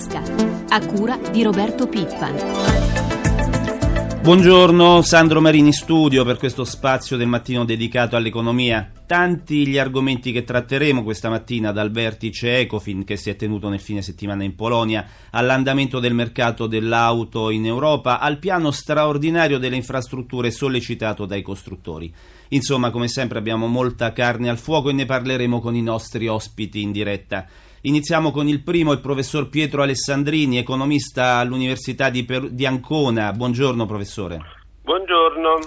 tasca, a cura di Roberto Pippan. Buongiorno, Sandro Marini studio per questo spazio del mattino dedicato all'economia. Tanti gli argomenti che tratteremo questa mattina dal vertice Ecofin che si è tenuto nel fine settimana in Polonia, all'andamento del mercato dell'auto in Europa, al piano straordinario delle infrastrutture sollecitato dai costruttori. Insomma, come sempre abbiamo molta carne al fuoco e ne parleremo con i nostri ospiti in diretta. Iniziamo con il primo, il professor Pietro Alessandrini, economista all'Università di, per- di Ancona. Buongiorno professore. Buongiorno.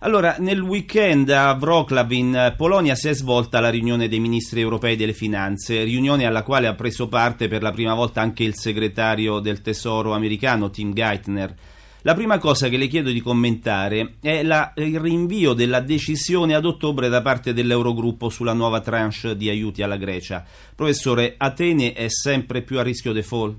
Allora, nel weekend a Wroclaw in Polonia si è svolta la riunione dei ministri europei delle finanze, riunione alla quale ha preso parte per la prima volta anche il segretario del Tesoro americano Tim Geithner. La prima cosa che le chiedo di commentare è la, il rinvio della decisione ad ottobre da parte dell'Eurogruppo sulla nuova tranche di aiuti alla Grecia. Professore, Atene è sempre più a rischio default?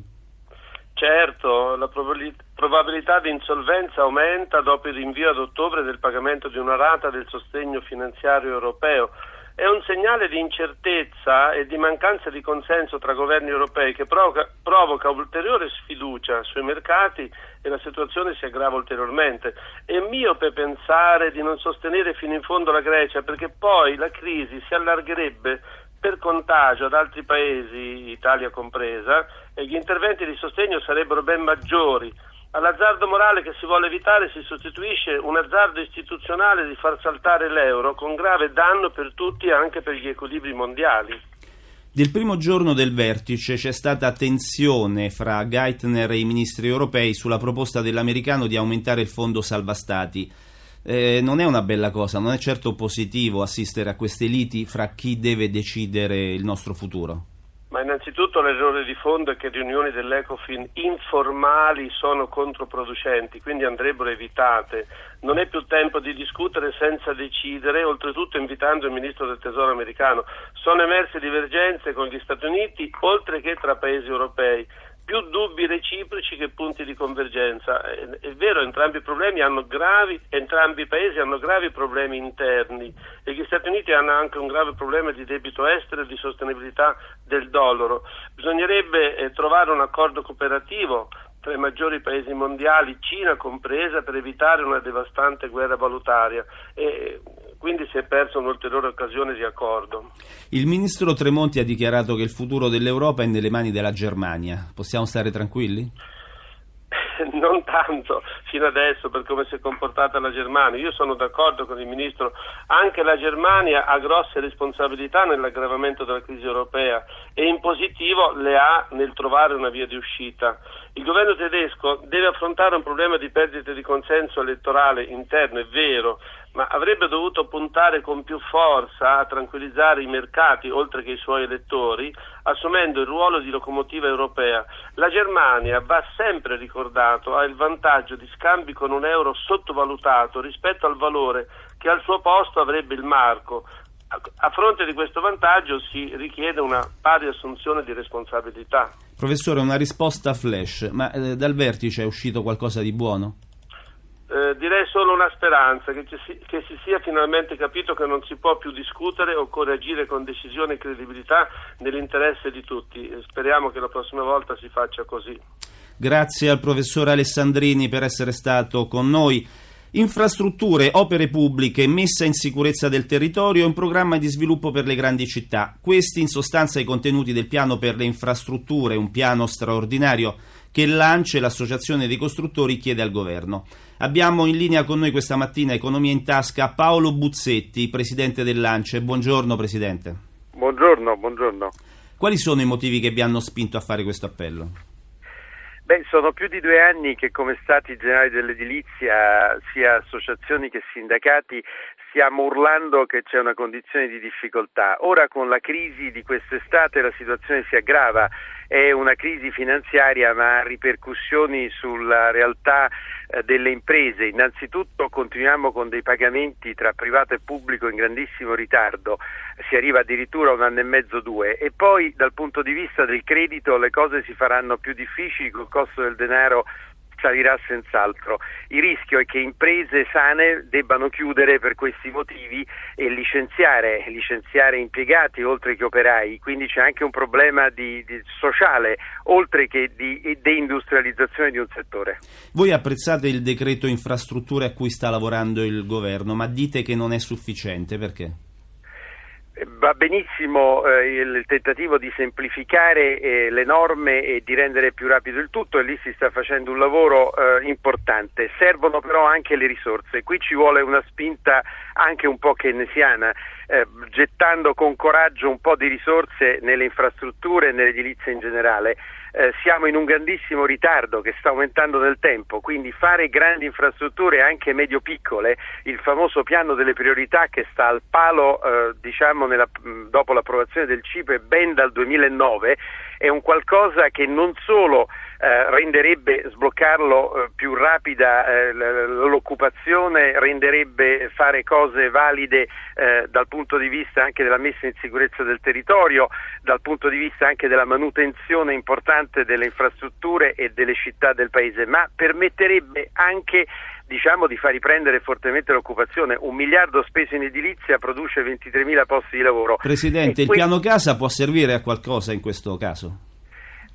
Certo, la probabilità di insolvenza aumenta dopo il rinvio ad ottobre del pagamento di una rata del sostegno finanziario europeo è un segnale di incertezza e di mancanza di consenso tra governi europei che provoca, provoca, ulteriore sfiducia sui mercati e la situazione si aggrava ulteriormente. È miope pensare di non sostenere fino in fondo la Grecia perché poi la crisi si allargherebbe per contagio ad altri paesi, Italia compresa, e gli interventi di sostegno sarebbero ben maggiori. All'azzardo morale che si vuole evitare si sostituisce un azzardo istituzionale di far saltare l'euro con grave danno per tutti, anche per gli equilibri mondiali. Del primo giorno del vertice c'è stata tensione fra Geithner e i ministri europei sulla proposta dell'americano di aumentare il fondo salva stati. Eh, non è una bella cosa, non è certo positivo assistere a queste liti fra chi deve decidere il nostro futuro. Ma innanzitutto l'errore di fondo è che riunioni dell'Ecofin informali sono controproducenti, quindi andrebbero evitate. Non è più tempo di discutere senza decidere, oltretutto invitando il ministro del Tesoro americano. Sono emerse divergenze con gli Stati Uniti, oltre che tra paesi europei più dubbi reciproci che punti di convergenza. È vero, entrambi i, gravi, entrambi i paesi hanno gravi problemi interni e gli Stati Uniti hanno anche un grave problema di debito estero e di sostenibilità del dollaro. Bisognerebbe eh, trovare un accordo cooperativo tra i maggiori paesi mondiali, Cina compresa, per evitare una devastante guerra valutaria. E quindi si è persa un'ulteriore occasione di accordo. Il ministro Tremonti ha dichiarato che il futuro dell'Europa è nelle mani della Germania. Possiamo stare tranquilli? non tanto fino adesso per come si è comportata la Germania. Io sono d'accordo con il Ministro, anche la Germania ha grosse responsabilità nell'aggravamento della crisi europea e in positivo le ha nel trovare una via di uscita. Il governo tedesco deve affrontare un problema di perdita di consenso elettorale interno, è vero, ma avrebbe dovuto puntare con più forza a tranquillizzare i mercati oltre che i suoi elettori, assumendo il ruolo di locomotiva europea. La Germania, va sempre ricordato, ha il vantaggio di scambi con un euro sottovalutato rispetto al valore che al suo posto avrebbe il marco. A fronte di questo vantaggio si richiede una pari assunzione di responsabilità. Professore, una risposta flash, ma eh, dal vertice è uscito qualcosa di buono? Eh, direi solo una speranza, che, ci, che, si sia finalmente capito che non si può più discutere, occorre agire con decisione e credibilità nell'interesse di tutti. Speriamo che la prossima volta si faccia così. Grazie al professor Alessandrini per essere stato con noi. Infrastrutture, opere pubbliche, messa in sicurezza del territorio e un programma di sviluppo per le grandi città. Questi in sostanza i contenuti del piano per le infrastrutture, un piano straordinario che l'ANCE, l'Associazione dei Costruttori, chiede al governo. Abbiamo in linea con noi questa mattina Economia in Tasca Paolo Buzzetti, presidente dell'ANCE. Buongiorno Presidente. Buongiorno, buongiorno. Quali sono i motivi che vi hanno spinto a fare questo appello? Beh, sono più di due anni che come Stati Generali dell'Edilizia, sia associazioni che sindacati, stiamo urlando che c'è una condizione di difficoltà. Ora con la crisi di quest'estate la situazione si aggrava, è una crisi finanziaria ma ha ripercussioni sulla realtà eh, delle imprese. Innanzitutto continuiamo con dei pagamenti tra privato e pubblico in grandissimo ritardo, si arriva addirittura a un anno e mezzo, due, e poi dal punto di vista del credito le cose si faranno più difficili col costo del denaro salirà senz'altro. Il rischio è che imprese sane debbano chiudere per questi motivi e licenziare, licenziare impiegati oltre che operai, quindi c'è anche un problema di, di sociale oltre che di deindustrializzazione di un settore. Voi apprezzate il decreto infrastrutture a cui sta lavorando il governo, ma dite che non è sufficiente, perché? Va benissimo eh, il tentativo di semplificare eh, le norme e di rendere più rapido il tutto e lì si sta facendo un lavoro eh, importante. Servono però anche le risorse. Qui ci vuole una spinta anche un po' keynesiana, eh, gettando con coraggio un po' di risorse nelle infrastrutture e nell'edilizia in generale eh, siamo in un grandissimo ritardo che sta aumentando nel tempo, quindi fare grandi infrastrutture anche medio-piccole, il famoso piano delle priorità che sta al palo eh, diciamo nella, dopo l'approvazione del CIPE ben dal 2009 è un qualcosa che non solo eh, renderebbe sbloccarlo eh, più rapida eh, l'occupazione, renderebbe fare cose valide eh, dal punto di vista anche della messa in sicurezza del territorio, dal punto di vista anche della manutenzione importante delle infrastrutture e delle città del paese, ma permetterebbe anche diciamo di far riprendere fortemente l'occupazione. Un miliardo speso in edilizia produce 23.000 posti di lavoro. Presidente, e il que- piano casa può servire a qualcosa in questo caso?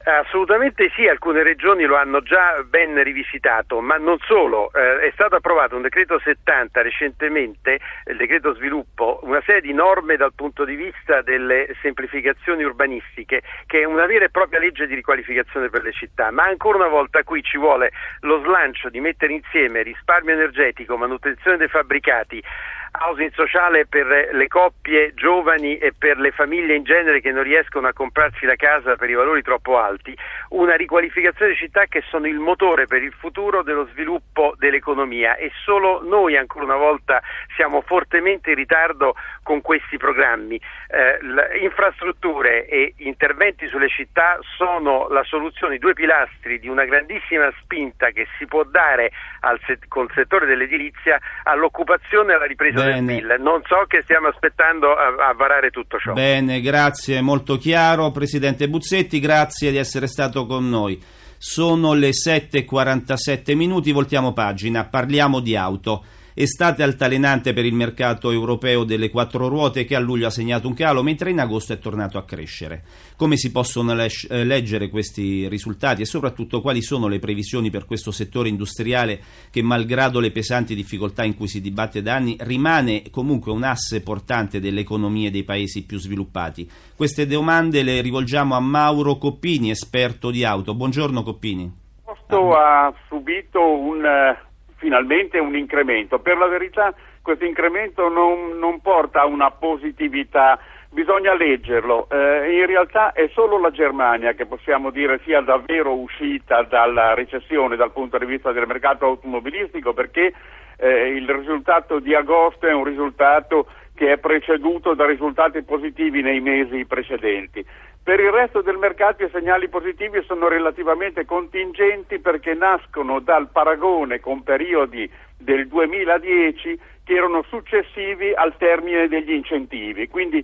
Assolutamente sì, alcune regioni lo hanno già ben rivisitato, ma non solo, eh, è stato approvato un decreto 70 recentemente, il decreto sviluppo, una serie di norme dal punto di vista delle semplificazioni urbanistiche, che è una vera e propria legge di riqualificazione per le città, ma ancora una volta qui ci vuole lo slancio di mettere insieme risparmio energetico, manutenzione dei fabbricati, housing sociale per le coppie giovani e per le famiglie in genere che non riescono a comprarsi la casa per i valori troppo alti, una riqualificazione di città che sono il motore per il futuro dello sviluppo dell'economia e solo noi ancora una volta siamo fortemente in ritardo con questi programmi. Eh, infrastrutture e interventi sulle città sono la soluzione, i due pilastri di una grandissima spinta che si può dare al, col settore dell'edilizia all'occupazione e alla ripresa Bene. Non so che stiamo aspettando a, a, varare tutto ciò. Bene, grazie, molto chiaro. Presidente Buzzetti, grazie di essere stato con noi. Sono le 7.47 minuti, voltiamo pagina, parliamo di auto. Estate altalenante per il mercato europeo delle quattro ruote che a luglio ha segnato un calo, mentre in agosto è tornato a crescere. Come si possono eh, leggere questi risultati e soprattutto quali sono le previsioni per questo settore industriale che, malgrado le pesanti difficoltà in cui si dibatte da anni, rimane comunque un asse portante delle economie dei paesi più sviluppati? Queste domande le rivolgiamo a Mauro Coppini, esperto di auto. Buongiorno Coppini. Il costo ha subito un eh, finalmente un incremento. Per la verità questo incremento non, non porta a una positività, bisogna leggerlo. Eh, in realtà è solo la Germania che possiamo dire sia davvero uscita dalla recessione dal punto di vista del mercato automobilistico perché eh, il risultato di agosto è un risultato che è preceduto da risultati positivi nei mesi precedenti. Per il resto del mercato i segnali positivi sono relativamente contingenti perché nascono dal paragone con periodi del 2010 che erano successivi al termine degli incentivi, quindi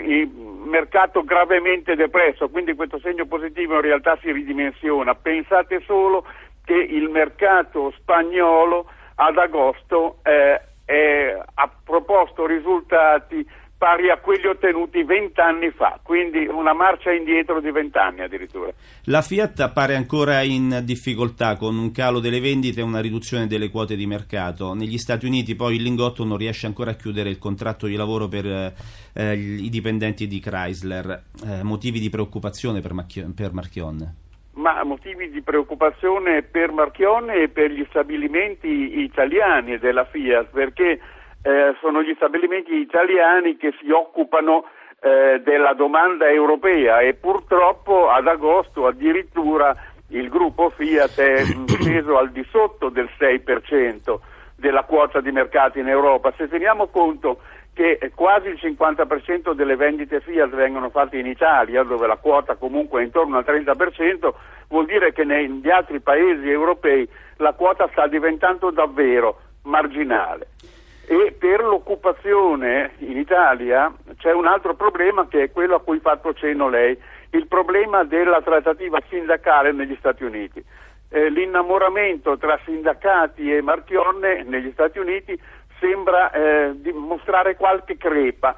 il mercato gravemente depresso, quindi questo segno positivo in realtà si ridimensiona. Pensate solo che il mercato spagnolo ad agosto eh, eh, ha proposto risultati pari a quelli ottenuti vent'anni fa, quindi una marcia indietro di vent'anni addirittura. La Fiat appare ancora in difficoltà con un calo delle vendite e una riduzione delle quote di mercato. Negli Stati Uniti poi il Lingotto non riesce ancora a chiudere il contratto di lavoro per eh, i dipendenti di Chrysler. Eh, motivi di preoccupazione per, Macchio- per Marchionne? Ma motivi di preoccupazione per Marchionne e per gli stabilimenti italiani della Fiat, perché eh, sono gli stabilimenti italiani che si occupano eh, della domanda europea e purtroppo ad agosto addirittura il gruppo Fiat è sceso al di sotto del 6% della quota di mercato in Europa. Se teniamo conto che quasi il 50% delle vendite Fiat vengono fatte in Italia, dove la quota comunque è intorno al 30%, vuol dire che negli altri paesi europei la quota sta diventando davvero marginale. E per l'occupazione in Italia c'è un altro problema che è quello a cui ha fatto cenno lei, il problema della trattativa sindacale negli Stati Uniti. eh, l'innamoramento tra sindacati e Marchionne negli Stati Uniti sembra eh, dimostrare qualche crepa.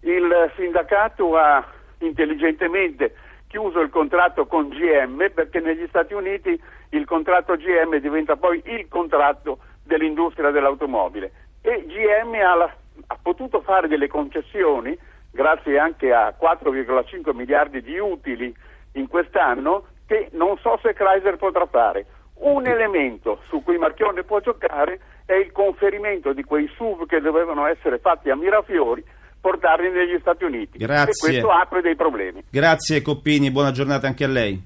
Il sindacato ha intelligentemente chiuso il contratto con GM perché negli Stati Uniti il contratto GM diventa poi il contratto dell'industria dell'automobile e GM ha, ha potuto fare delle concessioni grazie anche a 4,5 miliardi di utili in quest'anno che non so se Chrysler potrà fare. Un elemento su cui Marchione può giocare è il conferimento di quei SUV che dovevano essere fatti a Mirafiori portarli negli Stati Uniti. Grazie. E questo apre dei problemi. Grazie Coppini, buona giornata anche a lei.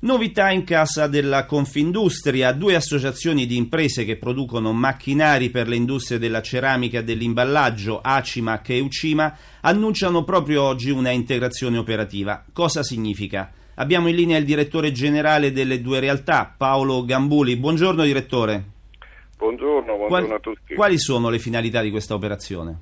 Novità in casa della Confindustria, due associazioni di imprese che producono macchinari per le industrie della ceramica e dell'imballaggio, Acimac e Ucima, annunciano proprio oggi una integrazione operativa. Cosa significa? Abbiamo in linea il direttore generale delle due realtà, Paolo Gambuli. Buongiorno direttore. Buongiorno, buongiorno Qual- a tutti. Quali sono le finalità di questa operazione?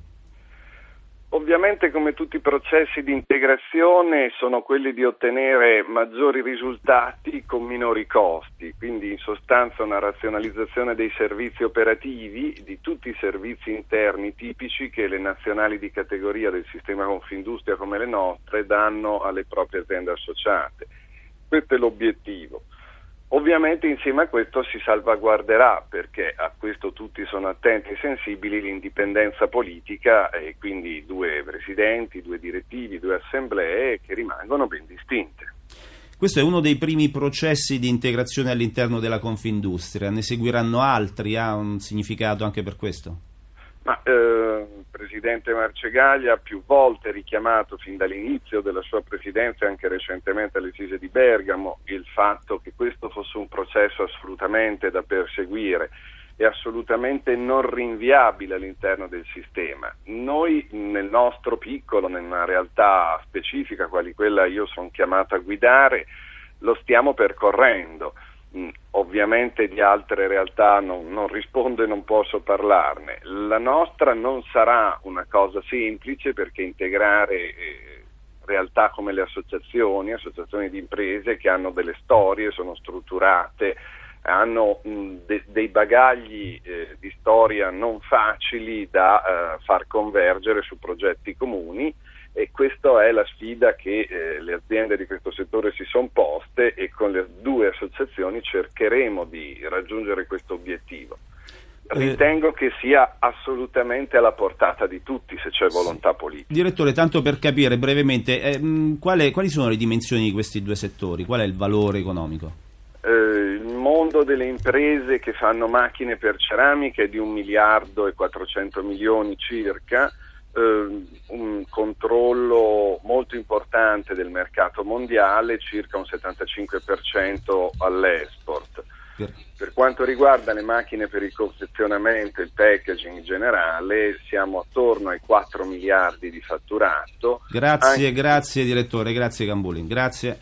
Ovviamente come tutti i processi di integrazione sono quelli di ottenere maggiori risultati con minori costi, quindi in sostanza una razionalizzazione dei servizi operativi, di tutti i servizi interni tipici che le nazionali di categoria del sistema Confindustria come le nostre danno alle proprie aziende associate. Questo è l'obiettivo. Ovviamente insieme a questo si salvaguarderà, perché a questo tutti sono attenti e sensibili, l'indipendenza politica e quindi due presidenti, due direttivi, due assemblee che rimangono ben distinte. Questo è uno dei primi processi di integrazione all'interno della Confindustria, ne seguiranno altri? Ha un significato anche per questo? Ma eh, il Presidente Marcegaglia ha più volte richiamato fin dall'inizio della sua presidenza e anche recentemente alle Sise di Bergamo il fatto che questo fosse un processo assolutamente da perseguire e assolutamente non rinviabile all'interno del sistema. Noi nel nostro piccolo, in una realtà specifica quale quella io sono chiamato a guidare, lo stiamo percorrendo. Mm, Ovviamente di altre realtà non, non rispondo e non posso parlarne. La nostra non sarà una cosa semplice perché integrare eh, realtà come le associazioni, associazioni di imprese che hanno delle storie, sono strutturate, hanno mh, de- dei bagagli eh, di storia non facili da eh, far convergere su progetti comuni e questa è la sfida che eh, le aziende di questo settore si sono poste e con le due associazioni cercheremo di raggiungere questo obiettivo. Ritengo che sia assolutamente alla portata di tutti se c'è volontà politica. Direttore, tanto per capire brevemente, eh, mh, quale- quali sono le dimensioni di questi due settori? Qual è il valore economico? Eh, il mondo delle imprese che fanno macchine per ceramica è di un miliardo e 400 milioni circa, eh, un controllo molto importante del mercato mondiale, circa un 75% all'export. Per- Per quanto riguarda le macchine per il confezionamento e il packaging in generale, siamo attorno ai 4 miliardi di fatturato. Grazie, Anche- grazie direttore, grazie Gambulin, grazie.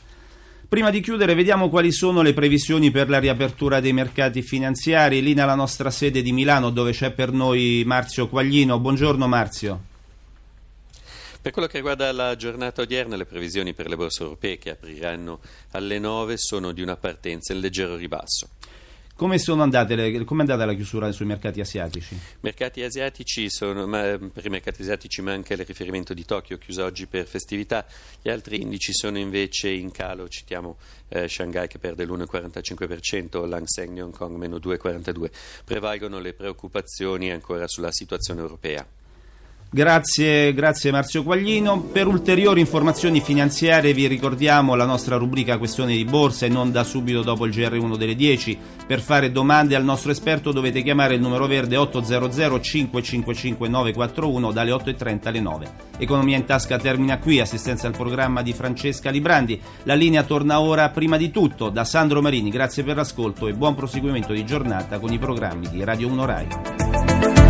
Prima di chiudere vediamo quali sono le previsioni per la riapertura dei mercati finanziari, lì nella nostra sede di Milano dove c'è per noi Marzio Quaglino. Buongiorno Marzio. Per quello che riguarda la giornata odierna, le previsioni per le borse europee che apriranno alle 9 sono di una partenza in leggero ribasso. Come sono andate le- com'è andata la chiusura sui mercati asiatici? Mercati asiatici sono, ma, per i mercati asiatici manca il riferimento di Tokyo, chiusa oggi per festività. Gli altri indici sono invece in calo, citiamo eh, Shanghai che perde l'1,45%, l'Hang Seng Hong Kong meno 2,42%. Prevalgono le preoccupazioni ancora sulla situazione europea. Grazie, grazie Marzio Quaglino. Per ulteriori informazioni finanziarie vi ricordiamo la nostra rubrica Questione di borsa e non da subito dopo il GR1 delle 10. Per fare domande al nostro esperto dovete chiamare il numero verde 800 555 941 dalle 8.30 alle 9. Economia in tasca termina qui, assistenza al programma di Francesca Librandi. La linea torna ora prima di tutto da Sandro Marini. Grazie per l'ascolto e buon proseguimento di giornata con i programmi di Radio 1 Rai.